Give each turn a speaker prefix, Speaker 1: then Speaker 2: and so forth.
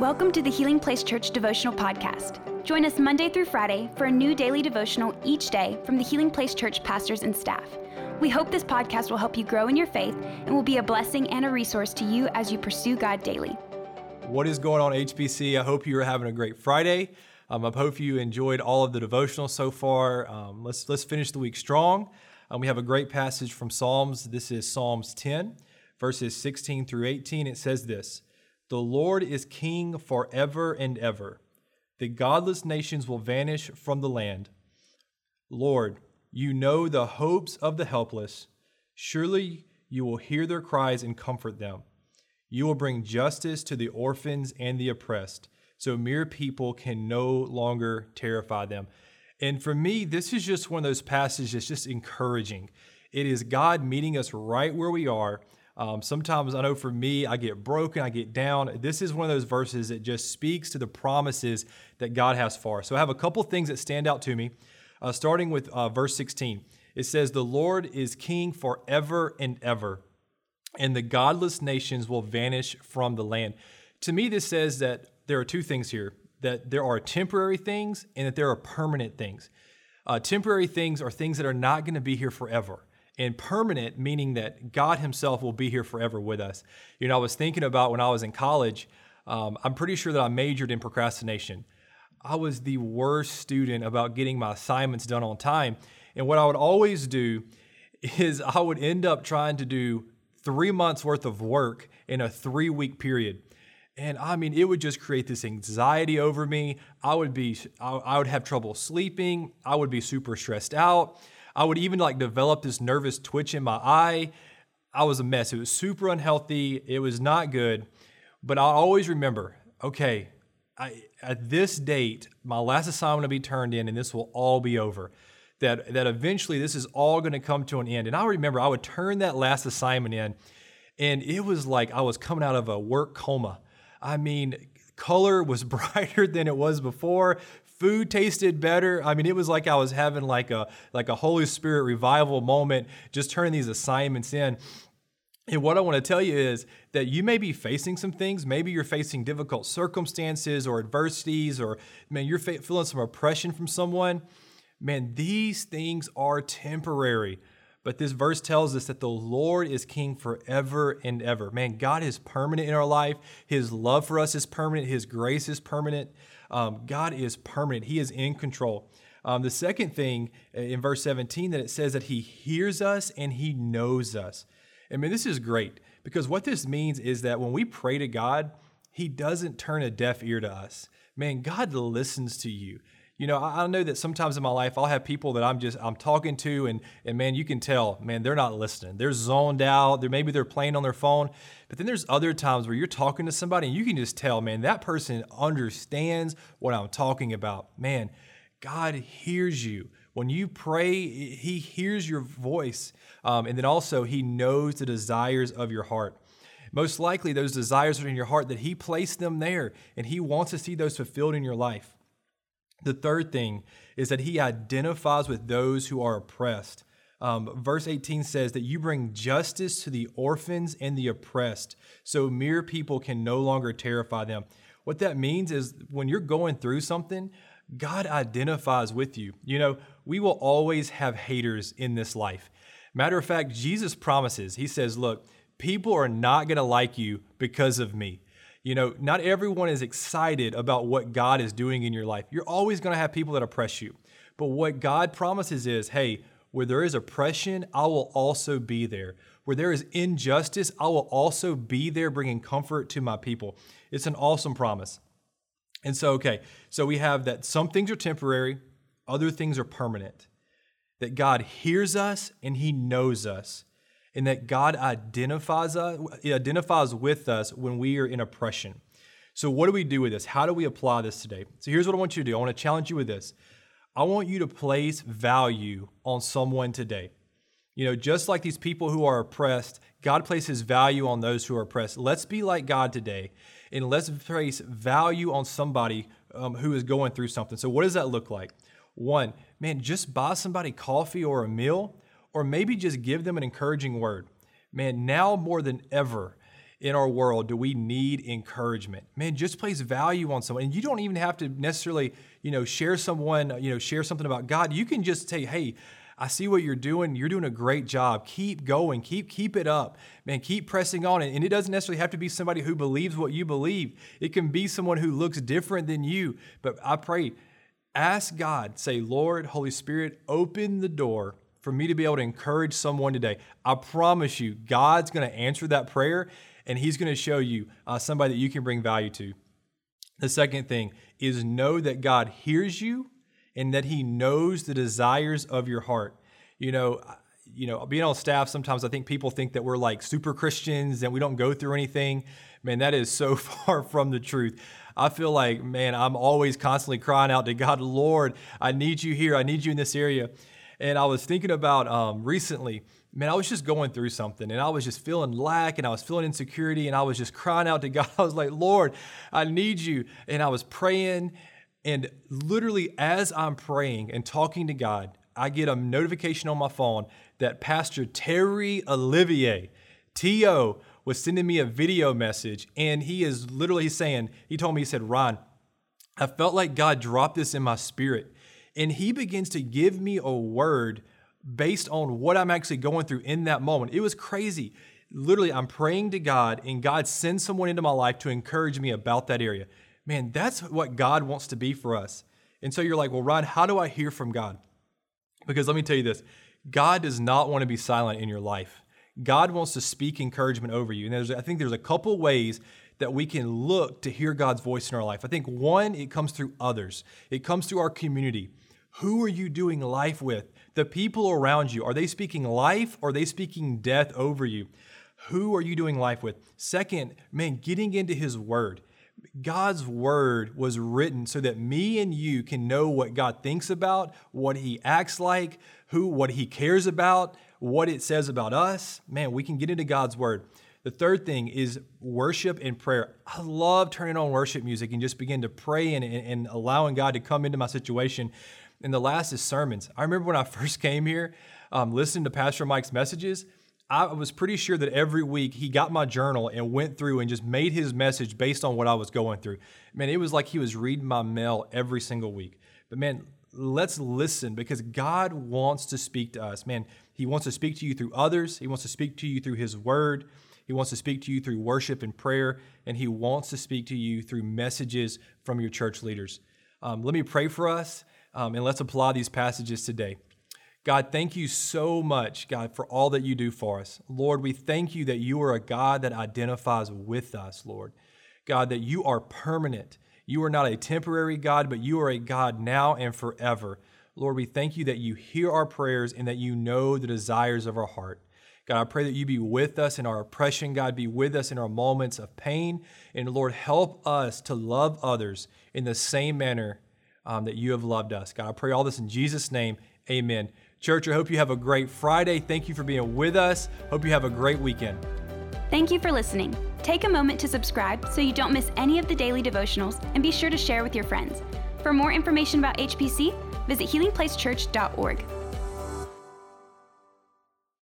Speaker 1: Welcome to the Healing Place Church Devotional Podcast. Join us Monday through Friday for a new daily devotional each day from the Healing Place Church pastors and staff. We hope this podcast will help you grow in your faith and will be a blessing and a resource to you as you pursue God daily.
Speaker 2: What is going on, HPC? I hope you are having a great Friday. Um, I hope you enjoyed all of the devotional so far. Um, let's let's finish the week strong. Um, we have a great passage from Psalms. This is Psalms 10, verses 16 through 18. It says this: "The Lord is King forever and ever. The godless nations will vanish from the land. Lord, you know the hopes of the helpless. Surely you will hear their cries and comfort them. You will bring justice to the orphans and the oppressed." so mere people can no longer terrify them. And for me, this is just one of those passages that's just encouraging. It is God meeting us right where we are. Um, sometimes I know for me, I get broken, I get down. This is one of those verses that just speaks to the promises that God has for us. So I have a couple things that stand out to me, uh, starting with uh, verse 16. It says, The Lord is king forever and ever, and the godless nations will vanish from the land. To me, this says that there are two things here that there are temporary things and that there are permanent things. Uh, temporary things are things that are not going to be here forever. And permanent, meaning that God Himself will be here forever with us. You know, I was thinking about when I was in college, um, I'm pretty sure that I majored in procrastination. I was the worst student about getting my assignments done on time. And what I would always do is I would end up trying to do three months worth of work in a three week period. And I mean, it would just create this anxiety over me. I would be, I would have trouble sleeping. I would be super stressed out. I would even like develop this nervous twitch in my eye. I was a mess. It was super unhealthy. It was not good. But I always remember, okay, I, at this date, my last assignment will be turned in, and this will all be over. That that eventually this is all going to come to an end. And I remember I would turn that last assignment in, and it was like I was coming out of a work coma. I mean, color was brighter than it was before. Food tasted better. I mean, it was like I was having like a like a Holy Spirit revival moment, just turning these assignments in. And what I want to tell you is that you may be facing some things. Maybe you're facing difficult circumstances or adversities, or man, you're feeling some oppression from someone. Man, these things are temporary. But this verse tells us that the Lord is king forever and ever. Man, God is permanent in our life. His love for us is permanent. His grace is permanent. Um, God is permanent. He is in control. Um, the second thing uh, in verse 17 that it says that He hears us and He knows us. I mean, this is great because what this means is that when we pray to God, He doesn't turn a deaf ear to us. Man, God listens to you you know, I, know that sometimes in my life I'll have people that I'm just I'm talking to, and and man, you can tell, man, they're not listening. They're zoned out. They're maybe they're playing on their phone. But then there's other times where you're talking to somebody and you can just tell, man, that person understands what I'm talking about. Man, God hears you. When you pray, He hears your voice. Um, and then also, He knows the desires of your heart. Most likely, those desires are in your heart that He placed them there, and He wants to see those fulfilled in your life. The third thing is that he identifies with those who are oppressed. Um, verse 18 says that you bring justice to the orphans and the oppressed, so mere people can no longer terrify them. What that means is when you're going through something, God identifies with you. You know, we will always have haters in this life. Matter of fact, Jesus promises, He says, Look, people are not going to like you because of me. You know, not everyone is excited about what God is doing in your life. You're always going to have people that oppress you. But what God promises is, hey, where there is oppression, I will also be there. Where there is injustice, I will also be there bringing comfort to my people. It's an awesome promise. And so, okay, so we have that some things are temporary, other things are permanent. That God hears us and He knows us in that God identifies us, identifies with us when we are in oppression. So, what do we do with this? How do we apply this today? So, here's what I want you to do. I want to challenge you with this. I want you to place value on someone today. You know, just like these people who are oppressed, God places value on those who are oppressed. Let's be like God today and let's place value on somebody um, who is going through something. So, what does that look like? One, man, just buy somebody coffee or a meal or maybe just give them an encouraging word. Man, now more than ever, in our world do we need encouragement? Man, just place value on someone. And you don't even have to necessarily, you know, share someone, you know, share something about God. You can just say, hey, I see what you're doing. You're doing a great job. Keep going. Keep keep it up. Man, keep pressing on. And it doesn't necessarily have to be somebody who believes what you believe. It can be someone who looks different than you. But I pray, ask God, say, Lord, Holy Spirit, open the door for me to be able to encourage someone today. I promise you, God's going to answer that prayer and He's going to show you uh, somebody that you can bring value to. The second thing is know that God hears you and that he knows the desires of your heart. You know, you know, being on staff, sometimes I think people think that we're like super Christians and we don't go through anything. Man, that is so far from the truth. I feel like, man, I'm always constantly crying out to God, Lord, I need you here. I need you in this area. And I was thinking about um, recently, man, I was just going through something and I was just feeling lack and I was feeling insecurity and I was just crying out to God. I was like, Lord, I need you. And I was praying and literally, as I'm praying and talking to God, I get a notification on my phone that Pastor Terry Olivier, T.O., was sending me a video message. And he is literally saying, he told me, he said, Ron, I felt like God dropped this in my spirit. And he begins to give me a word based on what I'm actually going through in that moment. It was crazy. Literally, I'm praying to God, and God sends someone into my life to encourage me about that area. Man, that's what God wants to be for us. And so you're like, well, Ron, how do I hear from God? Because let me tell you this God does not want to be silent in your life. God wants to speak encouragement over you. And there's, I think there's a couple ways that we can look to hear God's voice in our life. I think one, it comes through others, it comes through our community. Who are you doing life with? The people around you, are they speaking life or are they speaking death over you? Who are you doing life with? Second, man, getting into His Word. God's word was written so that me and you can know what God thinks about, what he acts like, who what he cares about, what it says about us. Man, we can get into God's word. The third thing is worship and prayer. I love turning on worship music and just begin to pray and, and, and allowing God to come into my situation. And the last is sermons. I remember when I first came here, um, listening to Pastor Mike's messages, I was pretty sure that every week he got my journal and went through and just made his message based on what I was going through. Man, it was like he was reading my mail every single week. But man, let's listen because God wants to speak to us. Man, he wants to speak to you through others, he wants to speak to you through his word. He wants to speak to you through worship and prayer, and He wants to speak to you through messages from your church leaders. Um, let me pray for us, um, and let's apply these passages today. God, thank you so much, God, for all that you do for us. Lord, we thank you that you are a God that identifies with us, Lord. God, that you are permanent. You are not a temporary God, but you are a God now and forever. Lord, we thank you that you hear our prayers and that you know the desires of our heart. God, I pray that you be with us in our oppression. God, be with us in our moments of pain. And Lord, help us to love others in the same manner um, that you have loved us. God, I pray all this in Jesus' name. Amen. Church, I hope you have a great Friday. Thank you for being with us. Hope you have a great weekend.
Speaker 1: Thank you for listening. Take a moment to subscribe so you don't miss any of the daily devotionals and be sure to share with your friends. For more information about HPC, visit healingplacechurch.org.